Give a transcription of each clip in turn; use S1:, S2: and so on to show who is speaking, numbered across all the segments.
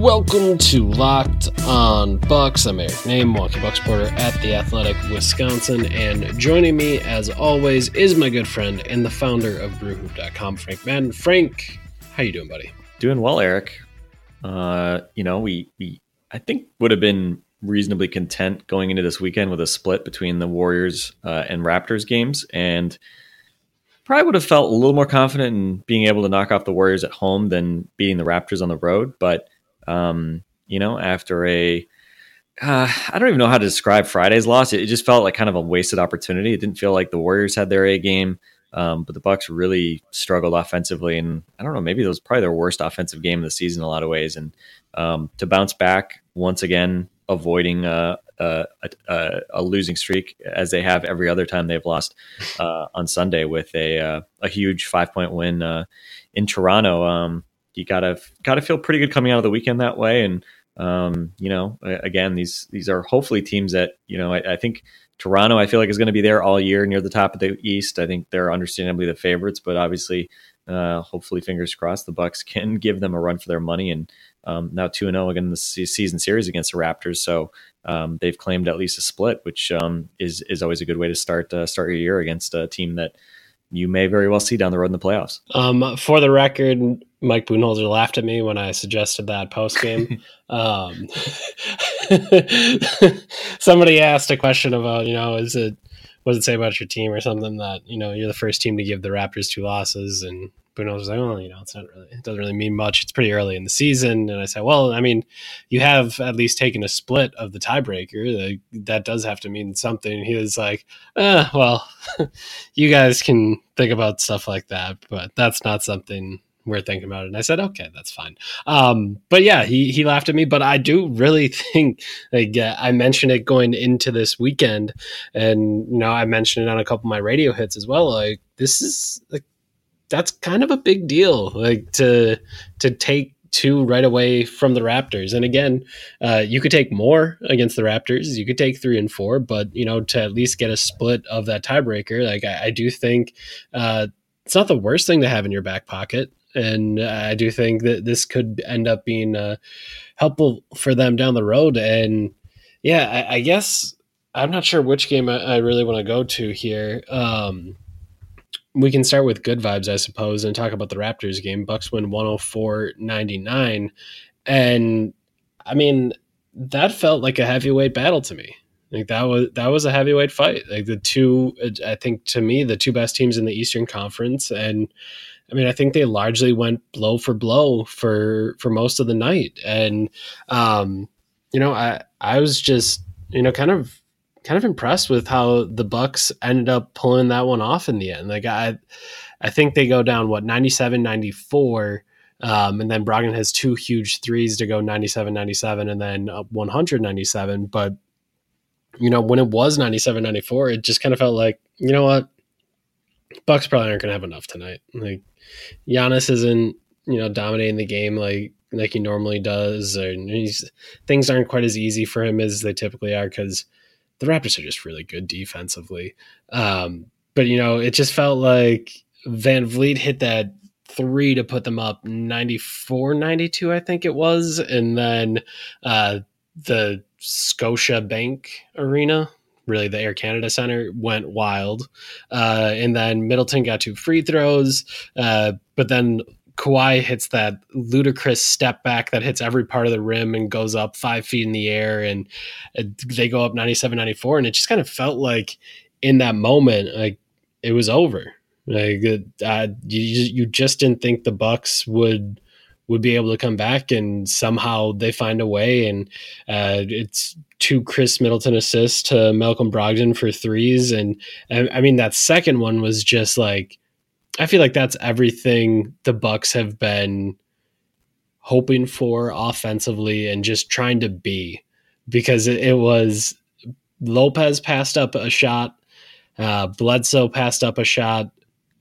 S1: Welcome to Locked on Bucks. I'm Eric Nehm, Milwaukee Bucks reporter at the Athletic Wisconsin, and joining me, as always, is my good friend and the founder of BrewHoop.com, Frank Madden. Frank, how you doing, buddy?
S2: Doing well, Eric. Uh, you know, we we I think would have been reasonably content going into this weekend with a split between the Warriors uh, and Raptors games, and probably would have felt a little more confident in being able to knock off the Warriors at home than beating the Raptors on the road. But um, you know, after a uh, I don't even know how to describe Friday's loss. It, it just felt like kind of a wasted opportunity. It didn't feel like the Warriors had their A game. Um, but the Bucks really struggled offensively, and I don't know. Maybe it was probably their worst offensive game of the season in a lot of ways. And um, to bounce back once again, avoiding a, a, a, a losing streak as they have every other time they've lost uh, on Sunday with a uh, a huge five point win uh, in Toronto. Um, you gotta gotta feel pretty good coming out of the weekend that way. And um, you know, again, these these are hopefully teams that you know. I, I think Toronto, I feel like is going to be there all year near the top of the East. I think they're understandably the favorites, but obviously, uh, hopefully, fingers crossed, the Bucks can give them a run for their money. And um, now two and zero again in the season series against the Raptors, so um, they've claimed at least a split, which um, is is always a good way to start uh, start your year against a team that you may very well see down the road in the playoffs.
S1: Um, for the record, Mike Budenholzer laughed at me when I suggested that post game. um, somebody asked a question about, you know, is it what does it say about your team or something that you know you're the first team to give the Raptors two losses and Budenholzer was like, well, you know, it's not really, it doesn't really mean much. It's pretty early in the season, and I said, well, I mean, you have at least taken a split of the tiebreaker. That does have to mean something. He was like, eh, well, you guys can think about stuff like that, but that's not something we're thinking about. And I said, okay, that's fine. Um, but yeah, he, he laughed at me, but I do really think like uh, I mentioned it going into this weekend and, you know, I mentioned it on a couple of my radio hits as well. Like this is like, that's kind of a big deal, like to, to take two right away from the Raptors. And again, uh, you could take more against the Raptors. You could take three and four, but you know, to at least get a split of that tiebreaker, like I, I do think, uh, it's not the worst thing to have in your back pocket and I do think that this could end up being uh, helpful for them down the road. And yeah, I, I guess I'm not sure which game I, I really want to go to here. Um, we can start with good vibes, I suppose, and talk about the Raptors game. Bucks win 104-99, and I mean that felt like a heavyweight battle to me. Like that was that was a heavyweight fight. Like the two, I think to me, the two best teams in the Eastern Conference, and I mean, I think they largely went blow for blow for for most of the night, and um, you know, I I was just you know kind of kind of impressed with how the Bucks ended up pulling that one off in the end. Like I I think they go down what 97 94 um, and then Brogdon has two huge threes to go 97 97 and then 197 but you know when it was 97 94 it just kind of felt like you know what Bucks probably aren't going to have enough tonight. Like Giannis isn't, you know, dominating the game like like he normally does, and things aren't quite as easy for him as they typically are because the Raptors are just really good defensively. Um, but you know, it just felt like VanVleet hit that three to put them up 94 92 i think it was and then uh the scotia bank arena really the Air Canada Center went wild. Uh, and then Middleton got two free throws, uh, but then Kawhi hits that ludicrous step back that hits every part of the rim and goes up five feet in the air. And uh, they go up 97 94. And it just kind of felt like in that moment, like it was over. Like uh, you, you just didn't think the Bucks would would be able to come back and somehow they find a way. And uh, it's two Khris Middleton assists to Malcolm Brogdon for threes. And, and I mean, that second one was just like, I feel like that's everything the Bucks have been hoping for offensively and just trying to be because it, it was Lopez passed up a shot, uh, Bledsoe passed up a shot,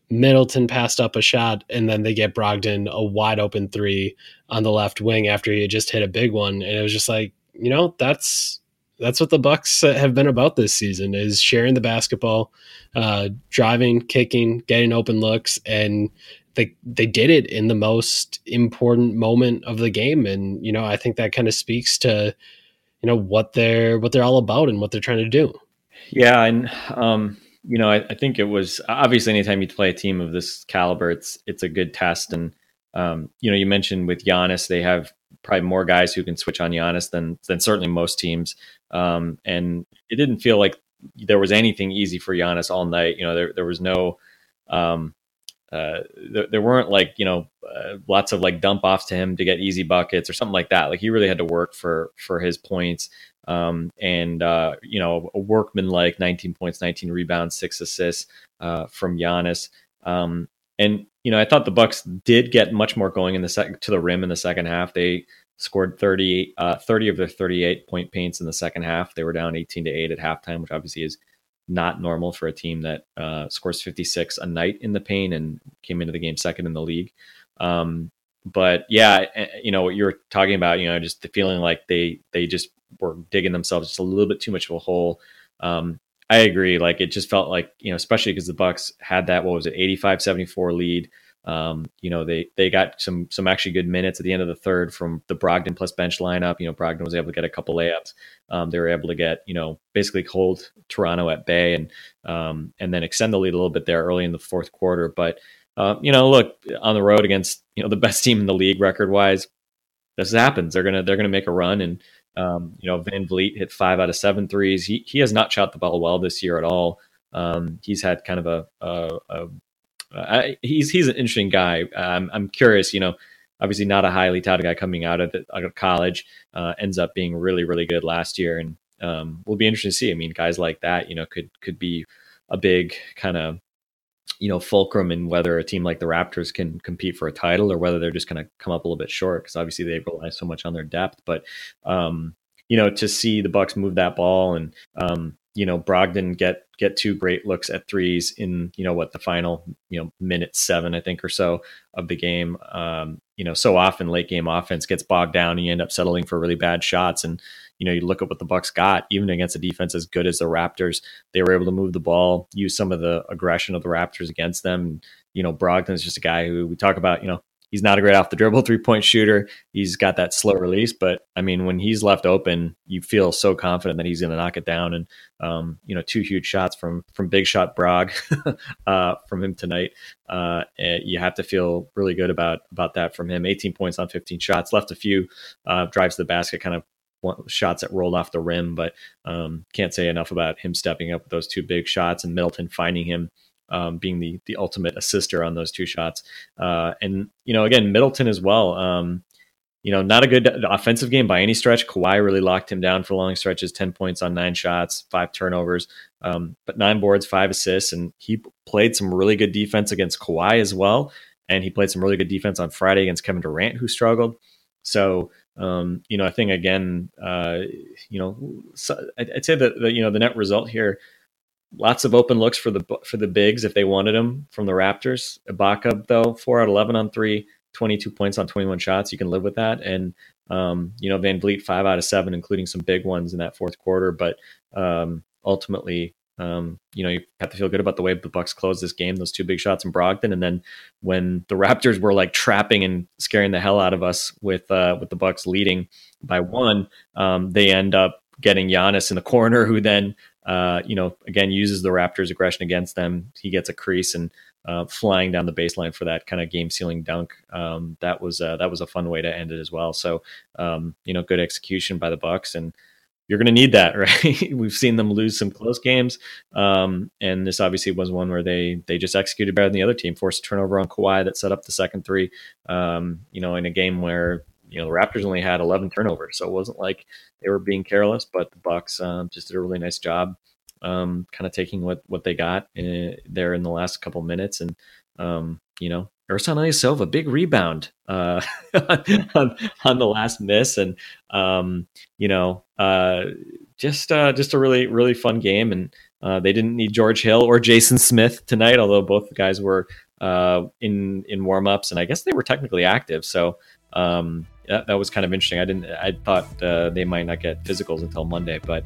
S1: Middleton passed up a shot, and then they get Brogdon a wide open three on the left wing after he had just hit a big one, and it was just like you know that's that's what the Bucks have been about this season is sharing the basketball, uh, driving, kicking, getting open looks, and they they did it in the most important moment of the game, and you know I think that kind of speaks to you know what they're what they're all about and what they're trying to do.
S2: Yeah, and um, you know, I, I, think it was obviously anytime you play a team of this caliber, it's it's a good test. And um, you know, you mentioned with Giannis, they have probably more guys who can switch on Giannis than than certainly most teams. Um, and it didn't feel like there was anything easy for Giannis all night. You know, there there was no um, uh, there, there, weren't like you know uh, lots of like dump offs to him to get easy buckets or something like that. Like he really had to work for for his points. Um, and uh, you know a workman like 19 points, 19 rebounds, six assists uh, from Giannis. Um, and you know I thought the Bucks did get much more going in the second to the rim in the second half. They scored 30, uh, 30 of their 38 point paints in the second half. They were down 18 to 8 at halftime, which obviously is not normal for a team that uh, scores 56 a night in the paint and came into the game second in the league. Um, but yeah, eh, you know what you're talking about, you know, just the feeling like they they just were digging themselves just a little bit too much of a hole. Um, I agree. Like it just felt like you know, especially because the Bucks had that what was it, 85-74 lead. Um, you know, they they got some some actually good minutes at the end of the third from the Brogdon plus bench lineup. You know, Brogdon was able to get a couple layups. Um, they were able to get you know basically hold Toronto at bay and um, and then extend the lead a little bit there early in the fourth quarter. But uh, you know, look on the road against you know the best team in the league record wise, this happens. They're gonna they're gonna make a run and. Um, you know, VanVleet hit five out of seven threes. He he has not shot the ball well this year at all. Um, he's had kind of a, a, a he's he's an interesting guy. Um, I'm curious, you know, obviously not a highly touted guy coming out of, the, out of college, uh, ends up being really really good last year, and um, will be interesting to see. I mean, guys like that, you know, could could be a big kind of you know fulcrum in whether a team like the Raptors can compete for a title or whether they're just going to come up a little bit short because obviously they rely so much on their depth. But um, you know, to see the Bucks move that ball and um, you know Brogdon get get two great looks at threes in you know what the final you know minute seven I think or so of the game. Um, you know, so often late game offense gets bogged down and you end up settling for really bad shots. And you know, you look at what the Bucks got, even against a defense as good as the Raptors, they were able to move the ball, use some of the aggression of the Raptors against them. You know, Brogdon is just a guy who we talk about. You know, he's not a great off the dribble three point shooter. He's got that slow release, but I mean, when he's left open, you feel so confident that he's going to knock it down. And um, you know, two huge shots from from Big Shot Brog uh, from him tonight. Uh, you have to feel really good about about that from him. 18 points on 15 shots, left a few uh, drives to the basket, kind of shots that rolled off the rim, but um, can't say enough about him stepping up with those two big shots and Middleton finding him um, being the the ultimate assister on those two shots. Uh, and you know, again, Middleton as well. Um, you know, not a good offensive game by any stretch. Kawhi really locked him down for long stretches. Ten points on nine shots, five turnovers, um, but nine boards, five assists, and he played some really good defense against Kawhi as well. And he played some really good defense on Friday against Kevin Durant, who struggled. So um, you know, I think again, uh, you know, so I'd say that the, you know the net result here lots of open looks for the for the bigs if they wanted them from the Raptors. Ibaka though, four out of eleven on three, 22 points on 21 shots. You can live with that. And um, you know, VanVleet five out of seven, including some big ones in that fourth quarter. But um, ultimately, um, you know, you have to feel good about the way the Bucks closed this game. Those two big shots in Brogdon, and then when the Raptors were like trapping and scaring the hell out of us with uh, with the Bucks leading by one, um, they end up getting Giannis in the corner, who then uh, you know, again, uses the Raptors' aggression against them. He gets a crease and uh, flying down the baseline for that kind of game-sealing dunk. Um, that was uh, that was a fun way to end it as well. So, um, you know, good execution by the Bucks, and you're going to need that, right? We've seen them lose some close games, um, and this obviously was one where they they just executed better than the other team, forced a turnover on Kawhi that set up the second three. Um, you know, in a game where you know the Raptors only had 11 turnovers, so it wasn't like they were being careless, but the Bucks um, just did a really nice job, um, kind of taking what what they got in, there in the last couple minutes, and um, you know Ersan Ilyasova, big rebound uh, on, on, the last miss, and um, you know, uh, just uh, just a really really fun game. And uh, they didn't need George Hill or Jason Smith tonight, although both guys were uh, in in warm ups, and I guess they were technically active. So um, that, that was kind of interesting. I didn't I thought uh, they might not get physicals until Monday, but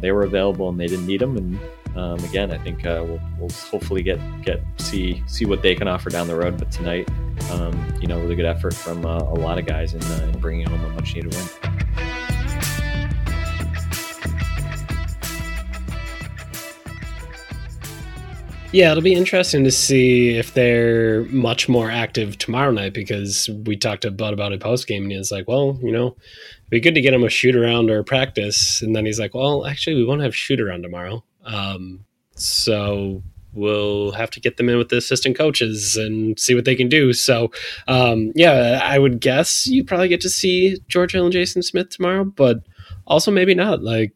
S2: they were available and they didn't need them, and um, again, I think uh, we'll, we'll, hopefully get get see see what they can offer down the road. But tonight, um, you know, really good effort from uh, a lot of guys in, uh, in bringing home a much needed win.
S1: Yeah, it'll be interesting to see if they're much more active tomorrow night because we talked about about it post game and he's like, well, you know, it'd be good to get him a shoot around or a practice, and then he's like, well, actually, we won't have shoot around tomorrow. Um, so we'll have to get them in with the assistant coaches and see what they can do. So, um, yeah, I would guess you probably get to see George Hill and Jason Smith tomorrow, but also maybe not. Like,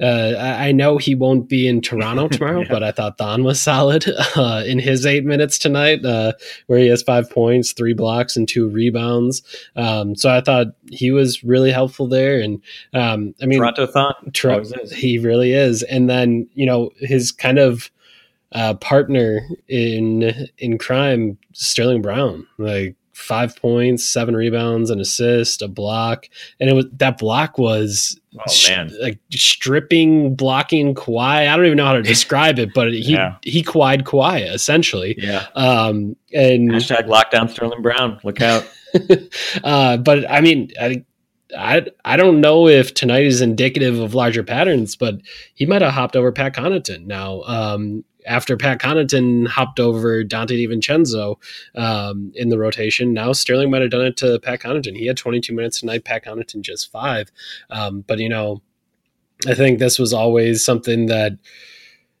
S1: uh, I know he won't be in Toronto tomorrow, yeah. but I thought Thon was solid uh, in his eight minutes tonight, uh, where he has five points, three blocks, and two rebounds. Um, so I thought he was really helpful there. And um, I mean,
S2: Toronto Thon,
S1: he really is. And then you know his kind of uh, partner in in crime, Sterling Brown, like five points, seven rebounds, an assist, a block, and it was that block was
S2: oh, man.
S1: like stripping, blocking Kawhi. I don't even know how to describe it, but he yeah. he Kawhi'd Kawhi essentially.
S2: Yeah.
S1: Um. And
S2: hashtag lockdown Sterling Brown. Look out.
S1: uh, but I mean, I. I, I don't know if tonight is indicative of larger patterns, but he might have hopped over Pat Connaughton. Now, um, after Pat Connaughton hopped over Donte DiVincenzo um, in the rotation, now Sterling might have done it to Pat Connaughton. He had 22 minutes tonight, Pat Connaughton just five. Um, but, you know, I think this was always something that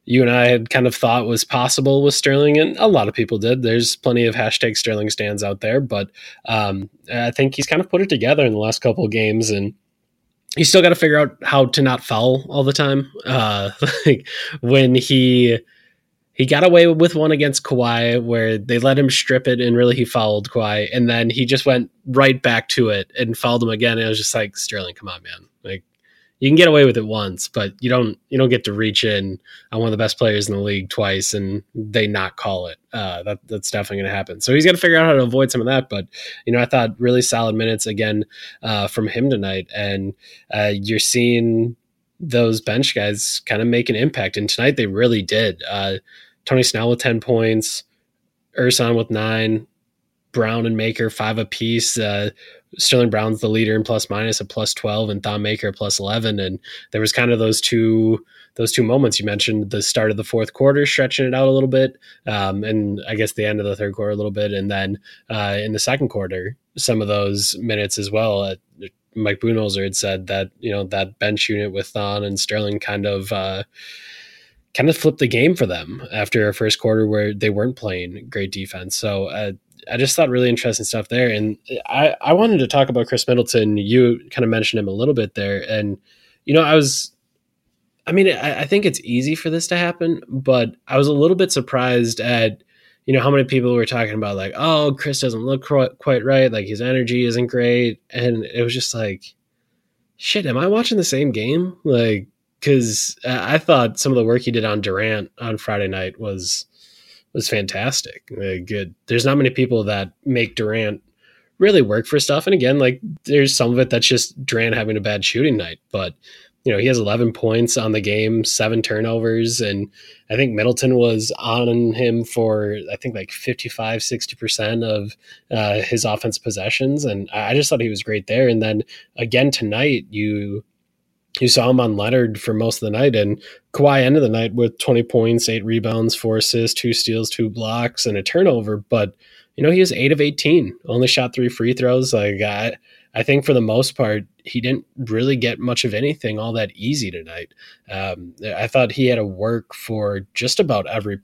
S1: you and I had kind of thought was possible with Sterling, and a lot of people did. There's plenty of hashtag Sterling stands out there, but um, I think he's kind of put it together in the last couple of games and you still got to figure out how to not foul all the time. Uh, like when he he got away with one against Kawhi where they let him strip it and really he fouled Kawhi and then he just went right back to it and fouled him again. And it was just like Sterling, come on, man. Like you can get away with it once, but you don't you don't get to reach in on one of the best players in the league twice and they not call it. Uh, that that's definitely going to happen. So he's got to figure out how to avoid some of that. But you know, I thought really solid minutes again uh, from him tonight, and uh, you're seeing those bench guys kind of make an impact. And tonight they really did. Uh, Tony Snell with 10 points, Ersan with nine, Brown and Maker five apiece. Uh, Sterling Brown's the leader in plus minus at plus 12 and Thon Maker plus 11. And there was kind of those two those two moments you mentioned the start of the fourth quarter stretching it out a little bit um, and i guess the end of the third quarter a little bit and then uh, in the second quarter some of those minutes as well uh, mike budenholzer had said that you know that bench unit with thon and sterling kind of uh, kind of flipped the game for them after a first quarter where they weren't playing great defense. So uh, I just thought really interesting stuff there. And I, I wanted to talk about Khris Middleton. You kind of mentioned him a little bit there. And, you know, I was, I mean, I, I think it's easy for this to happen, but I was a little bit surprised at, you know, how many people were talking about like, oh, Khris doesn't look quite right. Like his energy isn't great. And it was just like, shit, am I watching the same game? Like, because uh, I thought some of the work he did on Durant on Friday night was was fantastic. Uh, good. There's not many people that make Durant really work for stuff. And again, like there's some of it that's just Durant having a bad shooting night, but you know, he has 11 points on the game, seven turnovers. And I think Middleton was on him for, I think like 55, 60% of uh, his offense possessions. And I just thought he was great there. And then again tonight, you, you saw him on Leonard for most of the night, and Kawhi ended the night with 20 points, eight rebounds, four assists, two steals, two blocks, and a turnover. But you know, he was eight of 18, only shot three free throws. Like, I, I think for the most part, he didn't really get much of anything all that easy tonight. Um, I thought he had to work for just about every.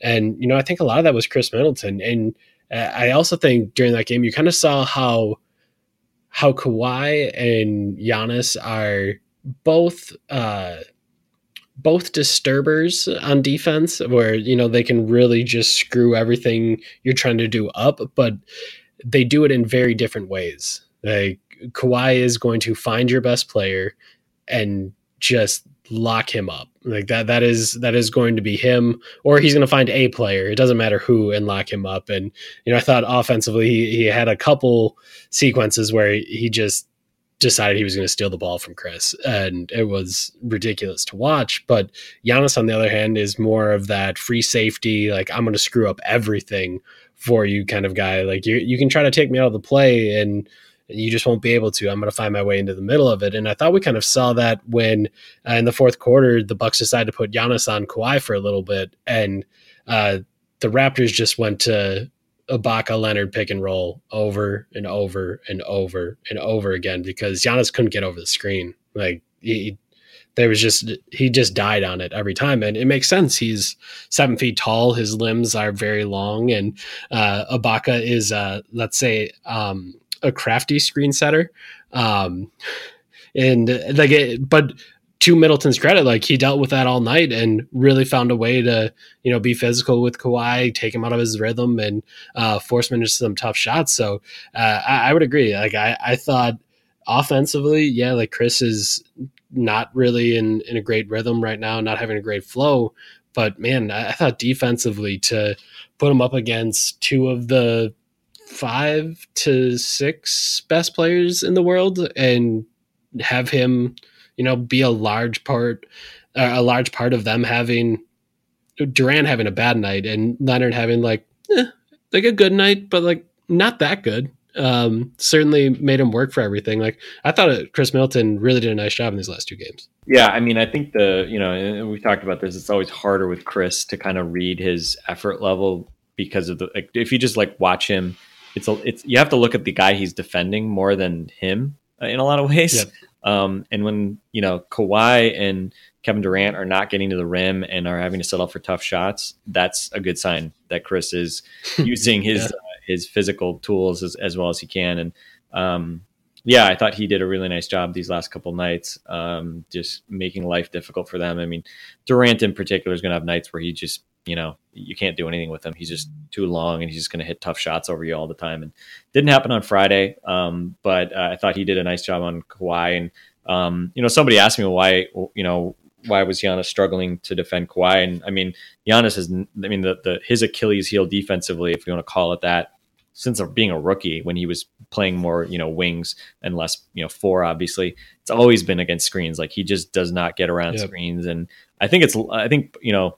S1: And, you know, I think a lot of that was Khris Middleton. And uh, I also think during that game, you kind of saw how, how Kawhi and Giannis are both, uh, both disturbers on defense where you know they can really just screw everything you're trying to do up but they do it in very different ways. Like Kawhi is going to find your best player and just lock him up like that that is that is going to be him or he's going to find a player it doesn't matter who and lock him up and you know i thought offensively he, he had a couple sequences where he just decided he was going to steal the ball from Khris, and it was ridiculous to watch. But Giannis, on the other hand, is more of that free safety, like I'm going to screw up everything for you kind of guy. Like you, you can try to take me out of the play, and you just won't be able to. I'm going to find my way into the middle of it. And I thought we kind of saw that when uh, in the fourth quarter the Bucks decided to put Giannis on Kawhi for a little bit, and uh, the Raptors just went to Ibaka Leonard pick and roll over and over and over and over again because Giannis couldn't get over the screen. Like he, there was just he just died on it every time, and it makes sense. He's seven feet tall, his limbs are very long, and uh, Ibaka is uh, let's say um, a crafty screen setter. Um, and like it, but to Middleton's credit, like he dealt with that all night and really found a way to, you know, be physical with Kawhi, take him out of his rhythm, and uh, force him into some tough shots. So uh, I, I, would agree. Like I, I thought offensively, yeah, like Khris is not really in in a great rhythm right now, not having a great flow. But man, I, I thought defensively to put him up against two of the five to six best players in the world and have him you know, be a large part, uh, a large part of them having Durant having a bad night and Leonard having like, eh, like a good night, but like not that good. Um, certainly made him work for everything. Like I thought Khris Middleton really did a nice job in these last two games.
S2: Yeah, I mean, I think the you know we talked about this. It's always harder with Khris to kind of read his effort level because of the like if you just like watch him, it's a, it's you have to look at the guy he's defending more than him in a lot of ways. Yep. Um, and when you know Kawhi and Kevin Durant are not getting to the rim and are having to settle for tough shots, that's a good sign that Khris is using his yeah. uh, his physical tools as, as, well as he can. And um, yeah, I thought he did a really nice job these last couple nights, um, just making life difficult for them. I mean, Durant in particular is going to have nights where he just you know you can't do anything with him. He's just too long, and he's just going to hit tough shots over you all the time. And didn't happen on Friday, um, but uh, I thought he did a nice job on Kawhi. And um, you know, somebody asked me why you know why was Giannis struggling to defend Kawhi? And I mean, Giannis is I mean the, the his Achilles heel defensively, if you want to call it that, since being a rookie when he was playing more you know wings and less you know four obviously it's always been against screens like he just does not get around yep. screens and i think it's i think you know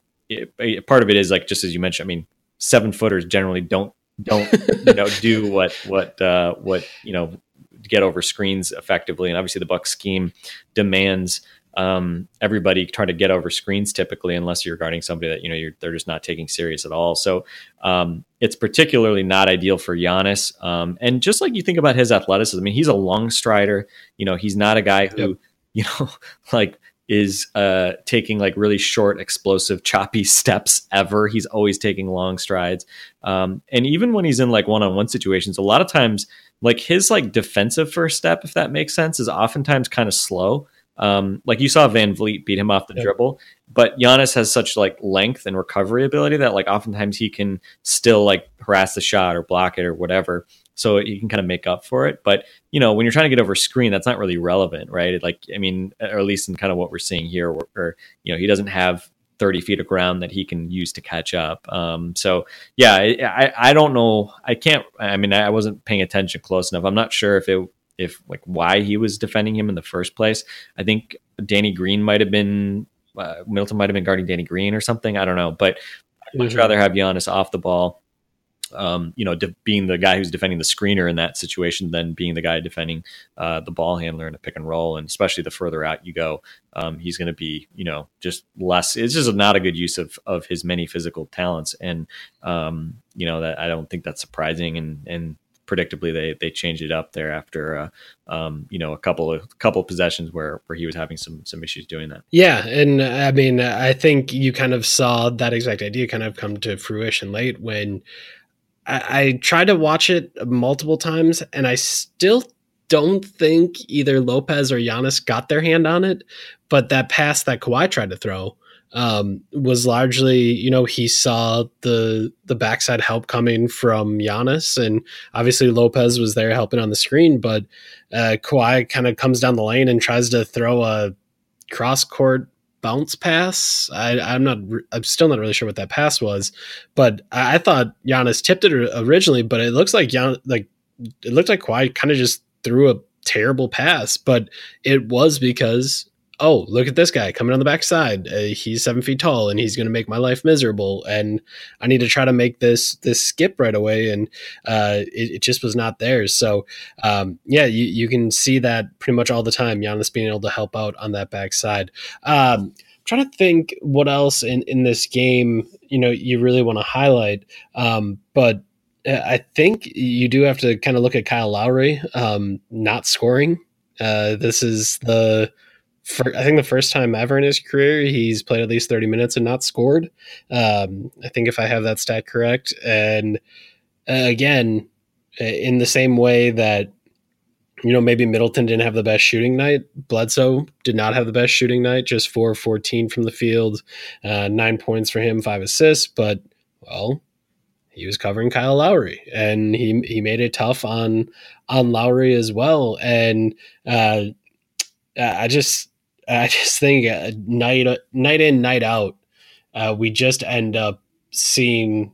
S2: it, part of it is like just as you mentioned. I mean, seven footers generally don't don't you know do what what uh, what you know get over screens effectively, and obviously the Buck scheme demands um, everybody trying to get over screens typically, unless you're guarding somebody that you know you're, they're just not taking serious at all. So um, it's particularly not ideal for Giannis. Um, and just like you think about his athleticism, I mean, he's a long strider. You know, he's not a guy who yep. you know like is uh, taking like really short, explosive, choppy steps ever. He's always taking long strides. Um, and even when he's in like one on one situations, a lot of times, like his like defensive first step, if that makes sense, is oftentimes kind of slow. Um, like you saw VanVleet beat him off the dribble, but Giannis has such like length and recovery ability that like oftentimes he can still like harass the shot or block it or whatever so you can kind of make up for it. But you know, when you're trying to get over screen, that's not really relevant, right? Like, I mean, or at least in kind of what we're seeing here, or, or you know, he doesn't have 30 feet of ground that he can use to catch up. Um, so yeah, I, I don't know. I can't, I mean, I wasn't paying attention close enough. I'm not sure if it, if like why he was defending him in the first place. I think Danny Green might have been, uh, Middleton might have been guarding Danny Green or something. I don't know, but I'd much mm-hmm. rather have Giannis off the ball um, you know, de- being the guy who's defending the screener in that situation than being the guy defending uh, the ball handler in a pick and roll. And especially the further out you go, um, he's going to be, you know, just less. It's just not a good use of of his many physical talents. And um, you know that I don't think that's surprising, and and predictably they they changed it up there after uh, um, you know a couple of couple possessions where where he was having some some issues doing that.
S1: Yeah, and I mean, I think you kind of saw that exact idea kind of come to fruition late when I, I tried to watch it multiple times, and I still don't think either Lopez or Giannis got their hand on it. But that pass that Kawhi tried to throw um, was largely, you know, he saw the the backside help coming from Giannis, and obviously Lopez was there helping on the screen. But uh, Kawhi kind of comes down the lane and tries to throw a cross court bounce pass. I, I'm not. I'm still not really sure what that pass was, but I, I thought Giannis tipped it originally. But it looks like Gian, like it looked like Kawhi kind of just threw a terrible pass, but it was because oh look at this guy coming on the backside. Uh, he's seven feet tall and he's going to make my life miserable, and I need to try to make this this skip right away, and uh, it, it just was not there. So um, yeah, you, you can see that pretty much all the time. Giannis being able to help out on that backside. Um, I'm trying to think what else in, in this game you know you really want to highlight um, but uh, I think you do have to kind of look at Kyle Lowry um, not scoring. Uh, this is the fir- I think the first time ever in his career he's played at least thirty minutes and not scored. Um, I think if I have that stat correct, and uh, again, in the same way that you know maybe Middleton didn't have the best shooting night, Bledsoe did not have the best shooting night. Just four fourteen from the field, uh, nine points for him, five assists, but well he was covering Kyle Lowry, and he he made it tough on on Lowry as well. And uh, I just I just think uh, night night in night out, uh, we just end up seeing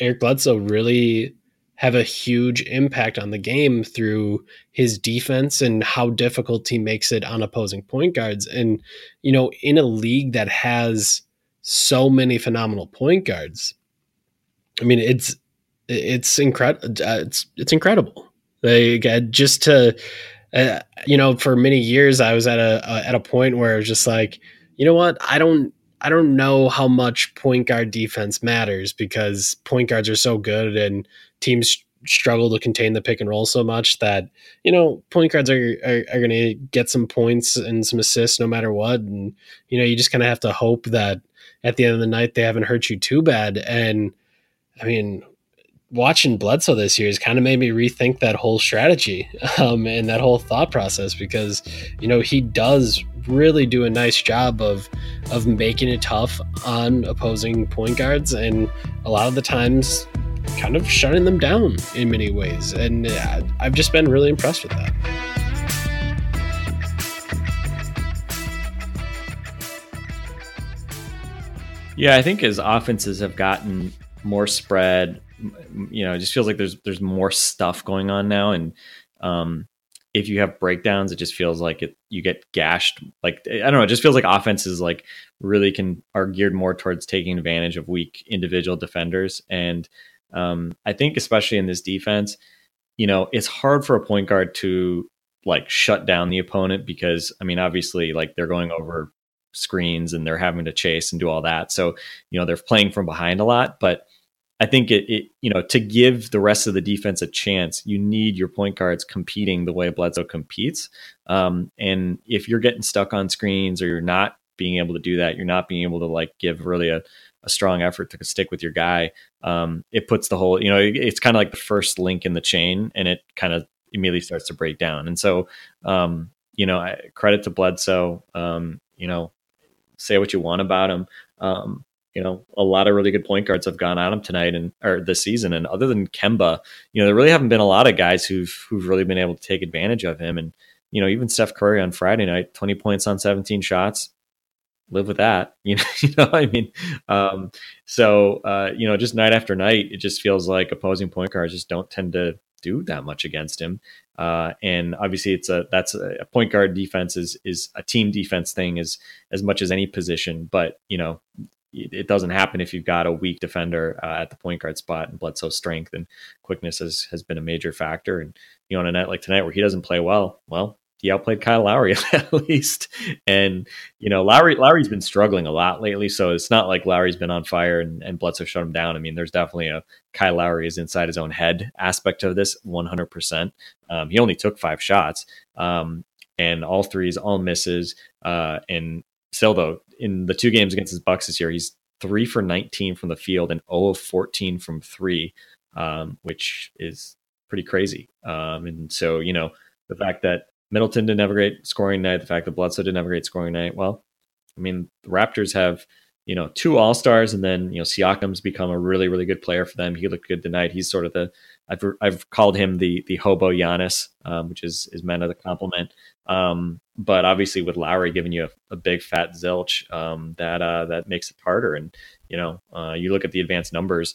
S1: Eric Bledsoe really have a huge impact on the game through his defense and how difficult he makes it on opposing point guards. And you know, in a league that has so many phenomenal point guards I mean, it's it's incredible. Uh, it's it's incredible. Like uh, just to, uh, you know, for many years I was at a at a point where it was just like, you know what, I don't I don't know how much point guard defense matters because point guards are so good and teams struggle to contain the pick and roll so much that you know point guards are are, are going to get some points and some assists no matter what. And you know you just kind of have to hope that at the end of the night they haven't hurt you too bad. And I mean, watching Bledsoe this year has kind of made me rethink that whole strategy um, and that whole thought process because you know he does really do a nice job of of making it tough on opposing point guards and a lot of the times kind of shutting them down in many ways and uh, I've just been really impressed with that.
S2: Yeah, I think as offenses have gotten more spread. You know, it just feels like there's there's more stuff going on now, and um, if you have breakdowns, it just feels like it you get gashed. Like I don't know, it just feels like offenses like really can are geared more towards taking advantage of weak individual defenders, and um, I think especially in this defense, you know, it's hard for a point guard to like shut down the opponent because I mean, obviously, like they're going over screens and they're having to chase and do all that. So, you know, they're playing from behind a lot, but I think it, it, you know, to give the rest of the defense a chance, you need your point guards competing the way Bledsoe competes. Um, and if you're getting stuck on screens or you're not being able to do that, you're not being able to like give really a, a strong effort to stick with your guy. Um, it puts the whole, you know, it, it's kind of like the first link in the chain, and it kind of immediately starts to break down. And so, um, you know, I, credit to Bledsoe. Um, you know, say what you want about him. Um, you know, a lot of really good point guards have gone at him tonight and or this season. And other than Kemba, you know, there really haven't been a lot of guys who've who've really been able to take advantage of him. And you know, even Steph Curry on Friday night, twenty points on seventeen shots. Live with that, you know. You know, I mean, um, so uh, you know, just night after night, it just feels like opposing point guards just don't tend to do that much against him. Uh, and obviously, it's a that's a, a, point guard defense is is a team defense thing as as much as any position. But you know, it doesn't happen if you've got a weak defender uh, at the point guard spot and Bledsoe's strength and quickness has, has been a major factor. And, you know, on a night like tonight where he doesn't play well, well, he outplayed Kyle Lowry at least. And you know, Lowry Lowry's been struggling a lot lately, so it's not like Lowry's been on fire and, and Bledsoe shut him down. I mean, there's definitely a Kyle Lowry is inside his own head aspect of this 100%. Um, he only took five shots, um, and all threes, all misses. Uh, and still, though, in the two games against his Bucks this year, he's three for 19 from the field and 0 of 14 from three, um, which is pretty crazy. Um, and so, you know, the fact that Middleton didn't have a great scoring night, the fact that Bledsoe didn't have a great scoring night, well, I mean, the Raptors have, you know, two All Stars, and then you know Siakam's become a really, really good player for them. He looked good tonight. He's sort of the I've I've called him the the hobo Giannis, um, which is is meant as a compliment. Um, but obviously, with Lowry giving you a, a big fat zilch, um, that uh, that makes it harder. And you know, uh, you look at the advanced numbers.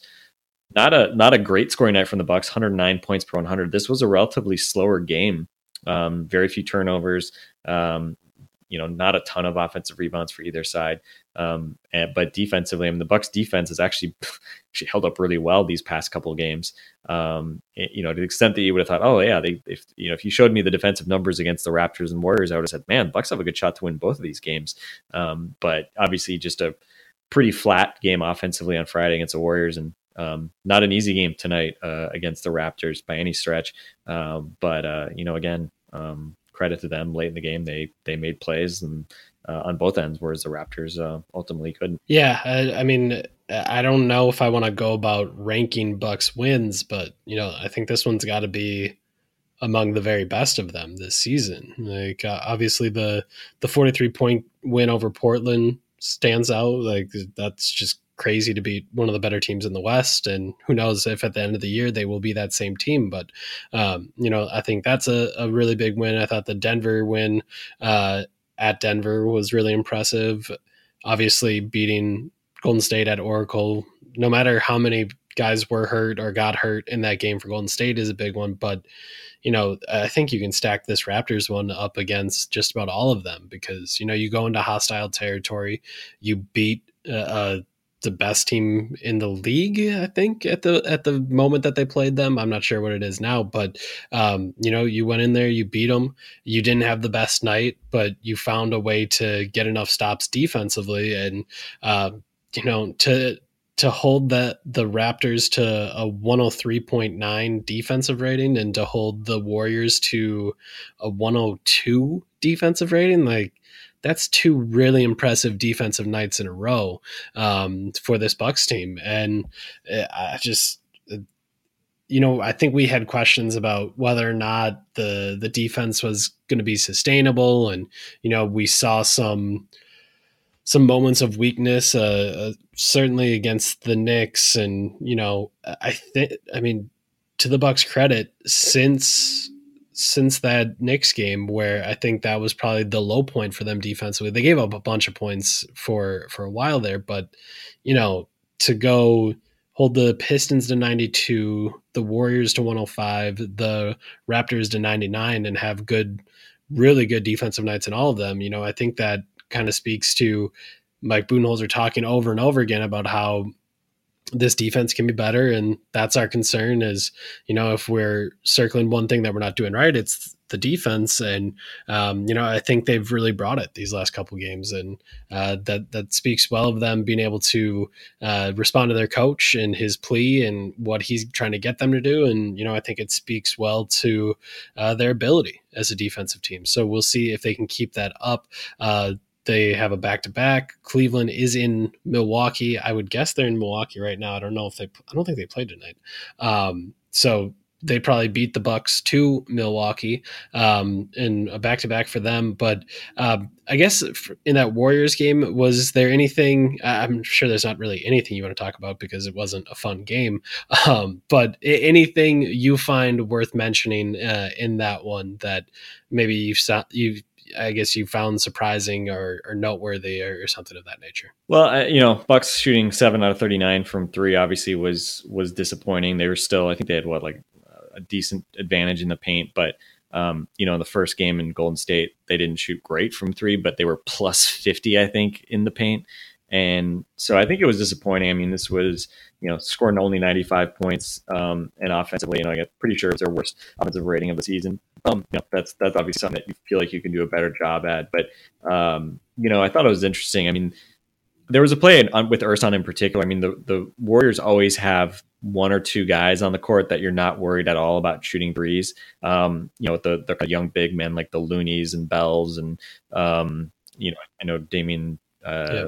S2: Not a not a great scoring night from the Bucks. 109 points per 100. This was a relatively slower game. Um, very few turnovers. Um, you know, not a ton of offensive rebounds for either side. Um, and, but defensively, I mean, the Bucks defense has actually held up really well these past couple of games. Um, you know, to the extent that you would have thought, oh yeah, they if you know if you showed me the defensive numbers against the Raptors and Warriors, I would have said, man, Bucks have a good shot to win both of these games. Um, but obviously, just a pretty flat game offensively on Friday against the Warriors, and um, not an easy game tonight uh, against the Raptors by any stretch. Um, but uh, you know, again, um, credit to them late in the game. They they made plays and uh, on both ends, whereas the Raptors uh, ultimately couldn't.
S1: Yeah, I, I mean, I don't know if I want to go about ranking Bucks wins, but you know, I think this one's got to be among the very best of them this season. Like uh, obviously the the 43 point win over Portland stands out. Like that's just crazy to beat one of the better teams in the West. And who knows if at the end of the year they will be that same team. But, um, you know, I think that's a, a, really big win. I thought the Denver win uh, at Denver was really impressive. Obviously, beating Golden State at Oracle, no matter how many guys were hurt or got hurt in that game for Golden State, is a big one. But, you know, I think you can stack this Raptors one up against just about all of them because, you know, you go into hostile territory, you beat uh, the best team in the league. I think at the at the moment that they played them, I'm not sure what it is now, but um, you know, you went in there, you beat them. You didn't have the best night, but you found a way to get enough stops defensively, and uh, you know to to hold that the Raptors to a 103.9 defensive rating and to hold the Warriors to a 102 defensive rating, like that's two really impressive defensive nights in a row um, for this Bucks team, and uh, I just you know, I think we had questions about whether or not the the defense was going to be sustainable, and you know, we saw some some moments of weakness, uh, uh, certainly against the Knicks, and you know, I think, I mean, to the Bucks' credit, since since that Knicks game where I think that was probably the low point for them defensively. They gave up a bunch of points for for a while there, but you know, to go hold the Pistons to 92, the Warriors to 105, the Raptors to 99 and have good really good defensive nights in all of them, you know, I think that kind of speaks to Mike Budenholzer talking over and over again about how this defense can be better and that's our concern is you know if we're circling one thing that we're not doing right it's the defense. And um, you know i think they've really brought it these last couple games and uh, that that speaks well of them being able to uh, respond to their coach and his plea and what he's trying to get them to do. And you know i think it speaks well to uh, their ability as a defensive team. So we'll see if they can keep that up uh, they have a back to back. Cleveland is in Milwaukee. I would guess they're in Milwaukee right now. I don't know if they. I don't think they played tonight. Um, so they probably beat the Bucks to Milwaukee um, in a back to back for them. But um, I guess in that Warriors game, was there anything? I'm sure there's not really anything you want to talk about because it wasn't a fun game. Um, but anything you find worth mentioning uh, in that one that maybe you've you I guess you found surprising or, or noteworthy or, or, something of that nature?
S2: Well, you know, Bucks shooting seven out of thirty nine from three obviously was was disappointing. They were still, I think they had what like a decent advantage in the paint, but um, you know, in the first game in Golden State, they didn't shoot great from three, but they were plus fifty, I think, in the paint. And so I think it was disappointing. I mean, this was you know, scoring only 95 points um, and offensively, you know, I'm pretty sure it's their worst offensive rating of the season. Um, you know, that's that's obviously something that you feel like you can do a better job at. But um, you know, I thought it was interesting. I mean, there was a play on, with Ersan in particular. I mean, the the Warriors always have one or two guys on the court that you're not worried at all about shooting threes. Um, you know, the the young big men like the Looneys and Bells, and um, you know, I know Damian uh,
S1: Yeah.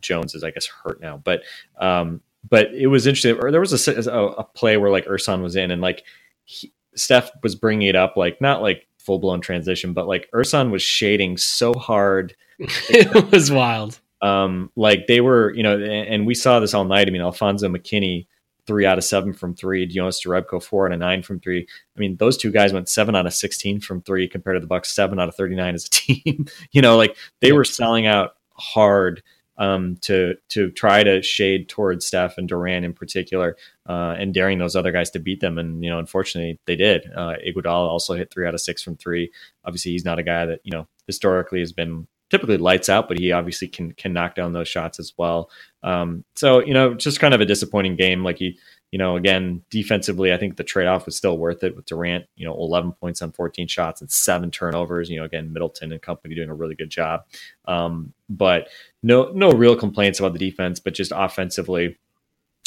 S2: Jones is I guess hurt now, but um, but it was interesting. Or there was a, a, a play where like Ersan was in, and like he, Steph was bringing it up, like not like full blown transition, but like Ersan was shading so hard
S1: it was wild.
S2: um, like they were, you know, and, and we saw this all night. I mean, Alfonzo McKinnie, three out of seven from three. Jonas Jerebko, four out of nine from three. I mean, those two guys went seven out of sixteen from three, compared to the Bucks seven out of thirty nine as a team. you know, like they
S1: Yeah.
S2: were selling out hard um, to to try to shade towards Steph and Durant in particular, uh, and daring those other guys to beat them. And you know, unfortunately, they did. Uh, Iguodala also hit three out of six from three. Obviously, he's not a guy that you know historically has been typically lights out, but he obviously can can knock down those shots as well. Um, so you know, just kind of a disappointing game. Like he, you know, again defensively, I think the trade off was still worth it with Durant. You know, 11 points on 14 shots and seven turnovers. You know, again Middleton and company doing a really good job. Um, but no no real complaints about the defense, but just offensively,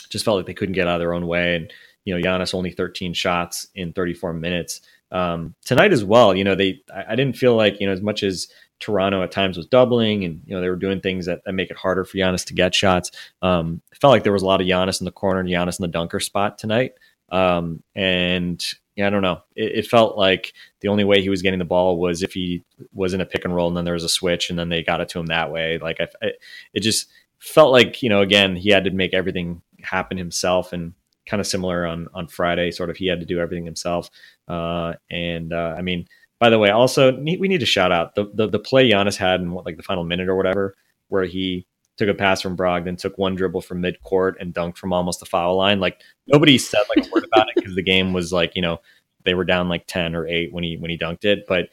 S2: just felt like they couldn't get out of their own way. And you know, Giannis only 13 shots in 34 minutes um, tonight as well. You know, they I, I didn't feel like you know as much as Toronto at times was doubling and you know they were doing things that, that make it harder for Giannis to get shots. Um, it felt like there was a lot of Giannis in the corner and Giannis in the dunker spot tonight. Um, and yeah, I don't know. It, it felt like the only way he was getting the ball was if he was in a pick and roll and then there was a switch and then they got it to him that way. Like I, I it just felt like you know again he had to make everything happen himself and kind of similar on on Friday. Sort of he had to do everything himself. Uh, and uh, I mean, by the way, also we need to shout out the, the the play Giannis had in what like the final minute or whatever, where he took a pass from Brogdon, took one dribble from mid court and dunked from almost the foul line. Like nobody said like a word about it because the game was like you know they were down like ten or eight when he when he dunked it. But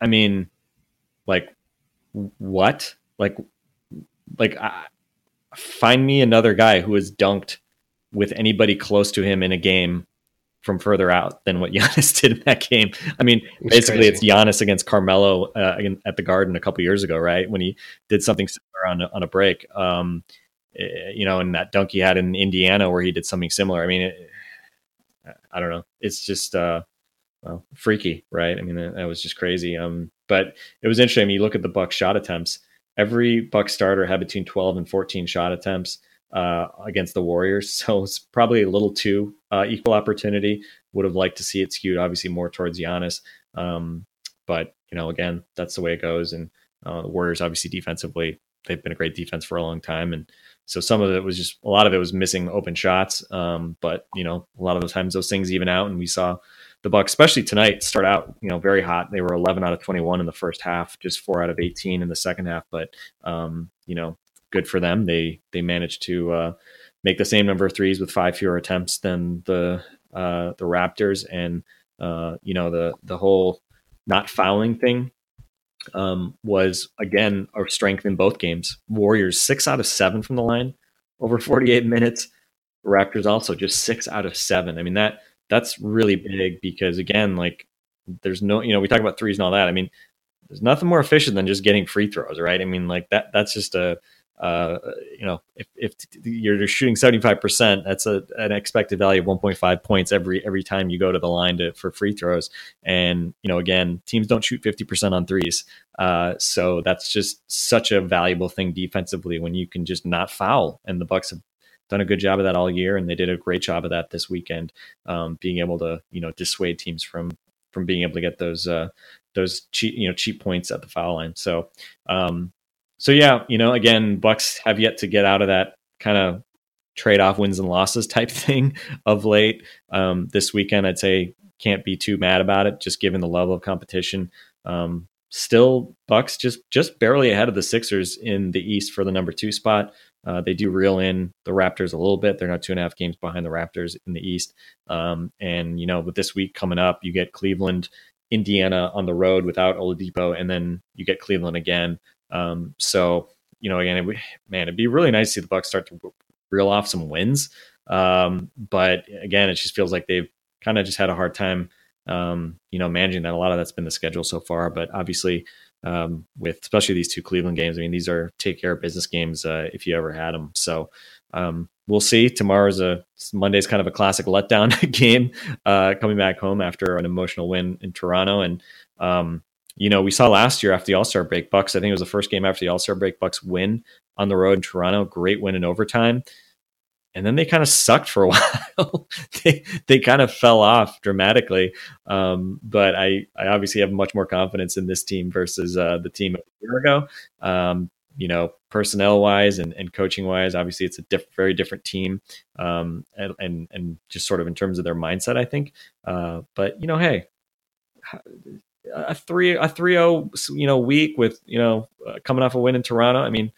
S2: I mean, like what? Like like I, find me another guy who has dunked with anybody close to him in a game from further out than what Giannis did in that game. I mean,
S1: It's
S2: basically,
S1: crazy.
S2: it's Giannis against Carmelo uh, at the Garden a couple years ago, right? When he did something similar on a, on a break, um, eh, you know, and that dunk he had in Indiana where he did something similar. I mean, it, I don't know. It's just uh, well, freaky, right? I mean, that, that was just crazy. Um, but it was interesting. I mean, you look at the Buck shot attempts. Every Buck starter had between 12 and 14 shot attempts uh, against the Warriors. So it's probably a little too uh, equal opportunity. Would have liked to see it skewed, obviously, more towards Giannis. Um, but you know, again, that's the way it goes. And uh, the Warriors, obviously, defensively, they've been a great defense for a long time. And so some of it was just a lot of it was missing open shots. Um, but you know, a lot of the times those things even out, and we saw the Bucks, especially tonight, start out you know very hot. They were 11 out of 21 in the first half, just four out of 18 in the second half. But um, you know, good for them. They they managed to uh, make the same number of threes with five fewer attempts than the uh, the Raptors, and uh, you know the the whole not fouling thing um, was again a strength in both games. Warriors six out of seven from the line over 48 minutes. Raptors also just six out of seven. I mean that that's really big because again, like there's no you know we talk about threes and all that. I mean there's nothing more efficient than just getting free throws, right? I mean like that that's just a uh, you know, if, if you're shooting 75%, that's a, an expected value of 1.5 points every, every time you go to the line to, for free throws. And, you know, again, teams don't shoot 50% on threes. Uh, so that's just such a valuable thing defensively when you can just not foul. And the Bucks have done a good job of that all year. And they did a great job of that this weekend, um, being able to, you know, dissuade teams from, from being able to get those, uh, those cheap, you know, cheap points at the foul line. So, um, so yeah, you know, again, Bucks have yet to get out of that kind of trade off wins and losses type thing of late. Um, this weekend, I'd say can't be too mad about it, just given the level of competition. Um, still, Bucks just just barely ahead of the Sixers in the East for the number two spot. Uh, they do reel in the Raptors a little bit. They're now two and a half games behind the Raptors in the East. Um, and you know, with this week coming up, you get Cleveland, Indiana on the road without Oladipo, and then you get Cleveland again. Um, so you know, again, it, man, it'd be really nice to see the Bucks start to reel off some wins. Um, but again, it just feels like they've kind of just had a hard time, um, you know, managing that. A lot of that's been the schedule so far, but obviously, um, with especially these two Cleveland games, I mean, these are take care of business games uh, if you ever had them. So um, we'll see. Tomorrow's a Monday's kind of a classic letdown game, uh, coming back home after an emotional win in Toronto, and um, you know, we saw last year after the All Star break, Bucks. I think it was the first game after the All Star break. Bucks win on the road in Toronto. Great win in overtime, and then they kind of sucked for a while. they they kind of fell off dramatically. Um, but I I obviously have much more confidence in this team versus uh, the team a year ago. Um, you know, personnel wise and, and coaching wise, obviously it's a diff- very different team, um, and, and and just sort of in terms of their mindset, I think. Uh, but you know, hey, a three a three zero you know week with you know uh, coming off a win in Toronto. I mean,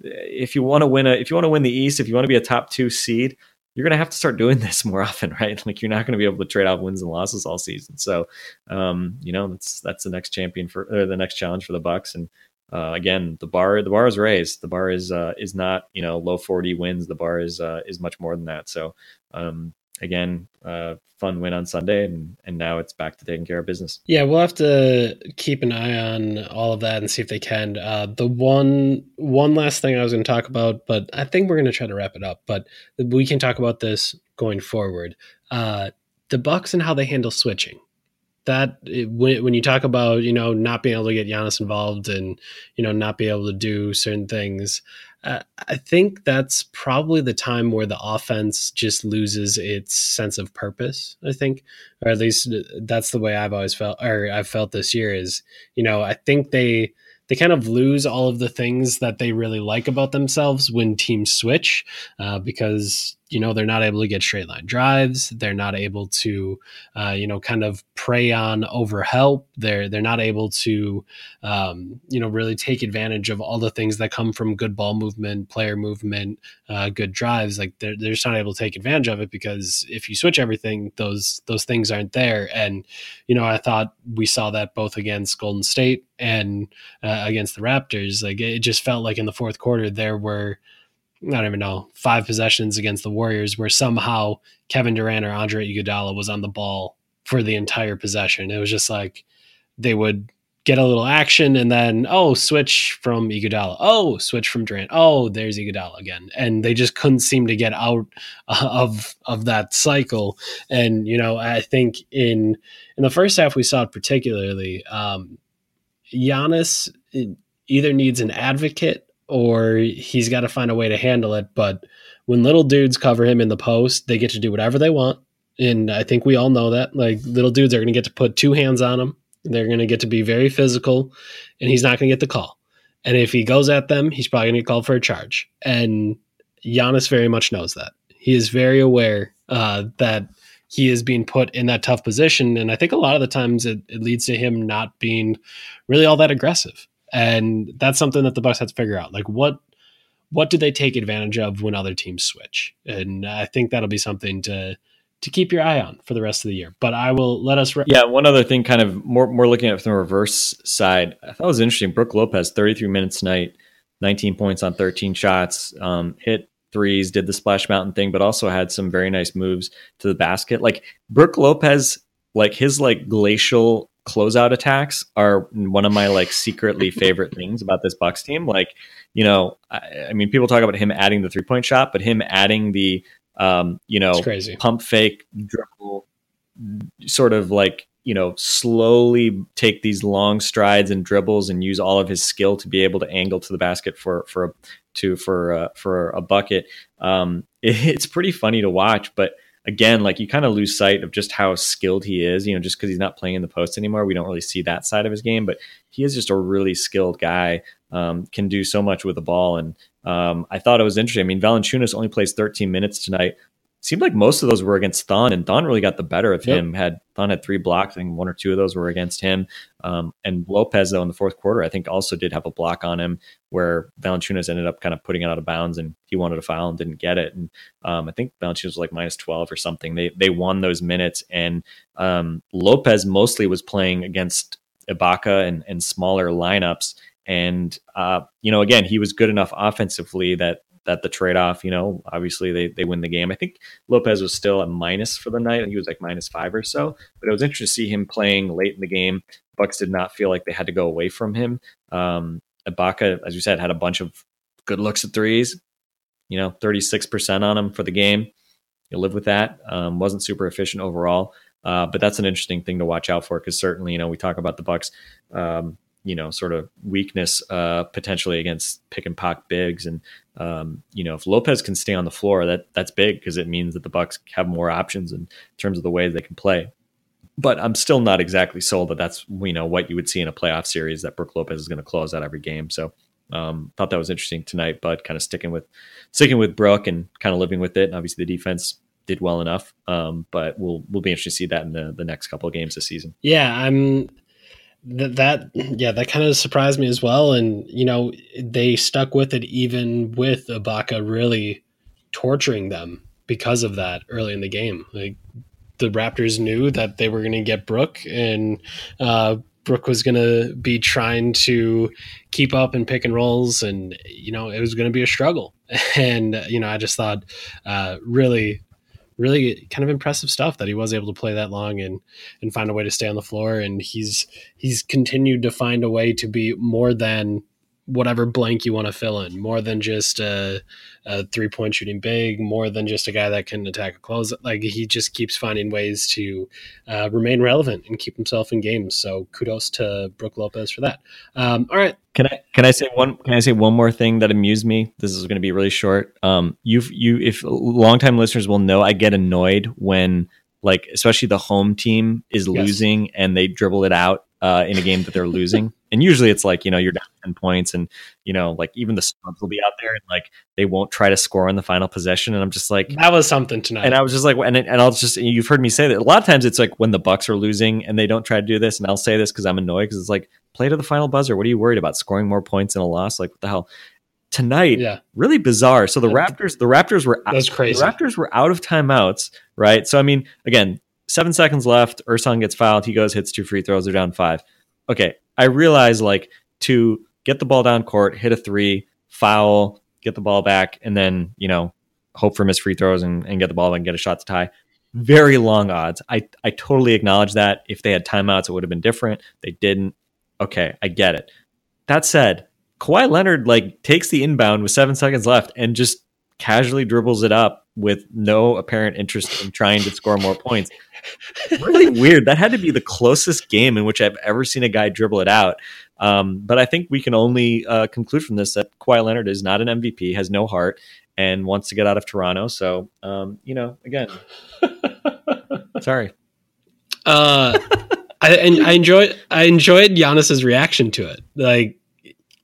S2: if you want to win a if you want to win the East, if you want to be a top two seed, you're going to have to start doing this more often, right? Like you're not going to be able to trade off wins and losses all season. So, um, you know, that's that's the next champion for or the next challenge for the Bucks. And uh, again, the bar the bar is raised. The bar is uh, is not you know low 40 wins. The bar is uh, is much more than that. So, um, again, uh, fun win on Sunday, and and now it's back to taking care of business.
S1: Yeah, we'll have to keep an eye on all of that and see if they can. Uh, the one one last thing I was going to talk about, but I think we're going to try to wrap it up. But we can talk about this going forward. Uh, the Bucks and how they handle switching. That when when you talk about you know not being able to get Giannis involved and you know not be able to do certain things, uh, I think that's probably the time where the offense just loses its sense of purpose. I think, or at least that's the way I've always felt, or I've felt this year. Is you know I think they they kind of lose all of the things that they really like about themselves when teams switch, uh, because you know they're not able to get straight line drives. They're not able to, uh, you know, kind of prey on over help. They're they're not able to, um, you know, really take advantage of all the things that come from good ball movement, player movement, uh, good drives. Like they're they're just not able to take advantage of it because if you switch everything, those those things aren't there. And you know, I thought we saw that both against Golden State and uh, against the Raptors. Like it just felt like in the fourth quarter there were I don't even know five possessions against the Warriors where somehow Kevin Durant or Andre Iguodala was on the ball for the entire possession. It was just like they would get a little action and then oh switch from Iguodala. Oh switch from Durant. Oh there's Iguodala again. And they just couldn't seem to get out of of that cycle. And you know I think in in the first half we saw it particularly um Giannis either needs an advocate or he's got to find a way to handle it. But when little dudes cover him in the post, they get to do whatever they want. And I think we all know that. Like little dudes are going to get to put two hands on him. They're going to get to be very physical, and he's not going to get the call. And if he goes at them, he's probably going to get called for a charge. And Giannis very much knows that. He is very aware uh, that he is being put in that tough position. And I think a lot of the times it, it leads to him not being really all that aggressive. And that's something that the Bucks have to figure out. Like what what do they take advantage of when other teams switch? And I think that'll be something to to keep your eye on for the rest of the year. But I will let us. Re-
S2: Yeah, one other thing, kind of more more looking at it from the reverse side, I thought it was interesting. Brook Lopez, 33 minutes tonight, 19 points on 13 shots, um, hit threes, did the splash mountain thing, but also had some very nice moves to the basket. Like Brook Lopez, like his like glacial closeout attacks are one of my like secretly favorite things about this Bucks team. Like, you know, I, I mean, people talk about him adding the three point shot, but him adding the um, you know,
S1: crazy.
S2: pump fake dribble sort of like you know slowly take these long strides and dribbles and use all of his skill to be able to angle to the basket for for a to for for a bucket um it, it's pretty funny to watch but again like you kind of lose sight of just how skilled he is you know just because he's not playing in the post anymore we don't really see that side of his game but he is just a really skilled guy um, can do so much with the ball and um, I thought it was interesting. I mean, Valanciunas only plays 13 minutes tonight seemed like most of those were against Thon, and Thon really got the better of
S1: Yep.
S2: him. Had Thon had three blocks, I think one or two of those were against him. Um, and Lopez, though, in the fourth quarter, I think also did have a block on him where Valanciunas ended up kind of putting it out of bounds, and he wanted a foul and didn't get it. And um, I think Valanciunas was like minus 12 or something. They they won those minutes, and um, Lopez mostly was playing against Ibaka and, and smaller lineups. And uh, you know, again, he was good enough offensively that that the trade off, you know, obviously they they win the game. I think Lopez was still a minus for the night, he was like minus five or so. But it was interesting to see him playing late in the game. Bucks did not feel like they had to go away from him. Um, Ibaka, as you said, had a bunch of good looks at threes. You know, thirty six percent on him for the game. You live with that. Um, wasn't super efficient overall, uh, but that's an interesting thing to watch out for because certainly, you know, we talk about the Bucks. Um, you know, sort of weakness uh, potentially against pick and pop bigs, and um, you know, if Lopez can stay on the floor, that that's big because it means that the Bucks have more options in terms of the way they can play. But I'm still not exactly sold that that's you know what you would see in a playoff series that Brook Lopez is going to close out every game. So um, thought that was interesting tonight, but kind of sticking with sticking with Brook and kind of living with it. And obviously, the defense did well enough, um, but we'll we'll be interested to see that in the the next couple of games this season.
S1: Yeah, I'm that that yeah that kind of surprised me as well and you know they stuck with it even with Ibaka really torturing them because of that early in the game. Like the Raptors knew that they were going to get Brook and uh Brook was going to be trying to keep up and pick and rolls and you know it was going to be a struggle. And you know I just thought uh really really kind of impressive stuff that he was able to play that long and and find a way to stay on the floor. And he's he's continued to find a way to be more than whatever blank you want to fill in more than just a, a three point shooting big more than just a guy that can attack a close like he just keeps finding ways to uh, remain relevant and keep himself in games so kudos to Brook Lopez for that um, all right
S2: Can I can I say one can I say one more thing that amused me? This is going to be really short. Um, you've you if longtime listeners will know, I get annoyed when like especially the home team is
S1: Yes.
S2: losing and they dribble it out uh, in a game that they're losing. And usually it's like you know you're down ten points and you know like even the subs will be out there and like they won't try to score on the final possession. And I'm just like
S1: that was something tonight
S2: and I was just like, and, and I'll just, you've heard me say that a lot of times it's like when the Bucks are losing and they don't try to do this. And I'll say this because I'm annoyed because it's like, play to the final buzzer. What are you worried about? Scoring more points in a loss? Like, what the hell? Tonight,
S1: yeah
S2: really bizarre. So the Raptors, the Raptors were,
S1: That's crazy.
S2: The Raptors were out of timeouts, right? So, I mean, again, seven seconds left. Ersan gets fouled. He goes, hits two free throws. They're down five. Okay. I realize like to get the ball down court, hit a three, foul, get the ball back, and then, you know, hope for missed free throws and, and get the ball back and get a shot to tie. Very long odds. I, I totally acknowledge that. If they had timeouts, it would have been different. They didn't. Okay, I get it. That said, Kawhi Leonard like takes the inbound with seven seconds left and just casually dribbles it up with no apparent interest in trying to score more points. Really weird. That had to be the closest game in which I've ever seen a guy dribble it out. Um, but I think we can only uh, conclude from this that Kawhi Leonard is not an MVP, has no heart, and wants to get out of Toronto. So, um, you know, again, sorry.
S1: Uh, I and I enjoyed I enjoyed Giannis's reaction to it. Like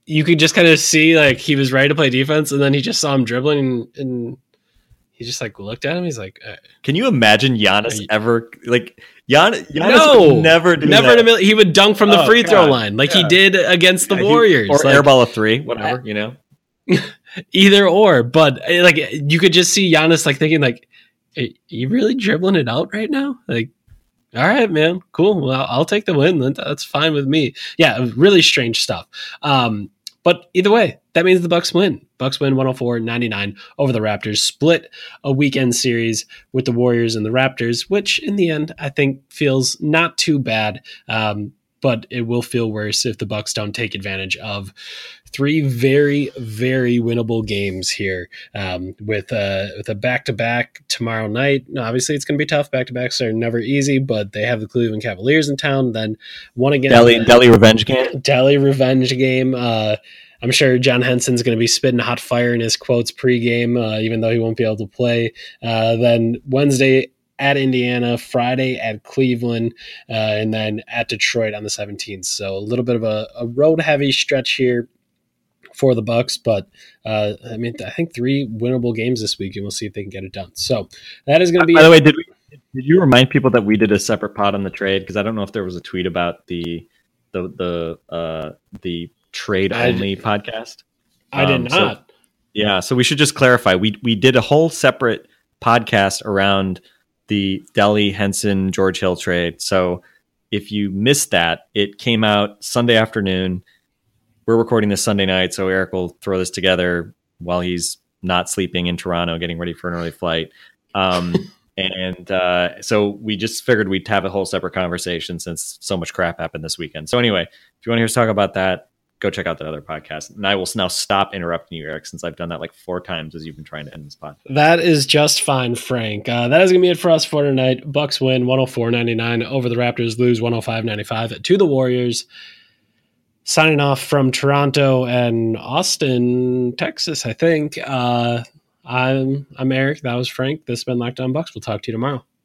S1: you could just kind of see like he was ready to play defense, and then he just saw him dribbling, and, and he just like looked at him. He's like, uh,
S2: Can you imagine Giannis
S1: you-
S2: ever like Gian, Giannis
S1: no,
S2: never
S1: never
S2: that.
S1: in a million. He would dunk from the
S2: Oh,
S1: free throw
S2: God.
S1: line like he did against the
S2: Yeah, he-
S1: Warriors,
S2: or
S1: like,
S2: airball a three, whatever, you know.
S1: either or. But uh, like you could just see Giannis like thinking like, "Are you really dribbling it out right now?" Like. All right, man. Cool. Well, I'll take the win. That's fine with me. Yeah, really strange stuff. Um, but either way, that means the Bucks win. Bucks win 104-99 over the Raptors. Split a weekend series with the Warriors and the Raptors, which in the end I think feels not too bad. Um, but it will feel worse if the Bucks don't take advantage of three very, very winnable games here um, with uh, with a back to back tomorrow night. Obviously, it's going to be tough. Back to backs are never easy, but they have the Cleveland Cavaliers in town. Then one again,
S2: Delly Delly revenge game.
S1: Delly revenge game. Uh, I'm sure John Henson's going to be spitting hot fire in his quotes pregame, uh, even though he won't be able to play. Uh, then Wednesday at Indiana, Friday at Cleveland, uh, and then at Detroit on the 17th. So a little bit of a, a road heavy stretch here for the Bucks, but uh, I mean, I think three winnable games this week, and we'll see if they can get it done. So that is going to be
S2: By the way, did we did you remind people that we did a separate pod on the trade? Because I don't know if there was a tweet about the the the uh, the trade
S1: I-
S2: only podcast.
S1: I did
S2: um, so-
S1: not.
S2: Yeah, so we should just clarify. We we did a whole separate podcast around the Delly Henson George Hill trade. So if you missed that, it came out Sunday afternoon. We're recording this Sunday night, so Eric will throw this together while he's not sleeping in Toronto, getting ready for an early flight. Um, and uh, so we just figured we'd have a whole separate conversation since so much crap happened this weekend. So anyway, if you want to hear us talk about that, go check out that other podcast. And I will now stop interrupting you, Eric, since I've done that like four times as you've been trying to end this podcast.
S1: That is just fine, Frank. Uh, that is going to be it for us for tonight. Bucks win 104-99 over the Raptors, lose 105-95 to the Warriors. Signing off from Toronto and Austin, Texas, I think. Uh, I'm I'm Eric. That was Frank. This has been Locked On Bucks. We'll talk to you tomorrow.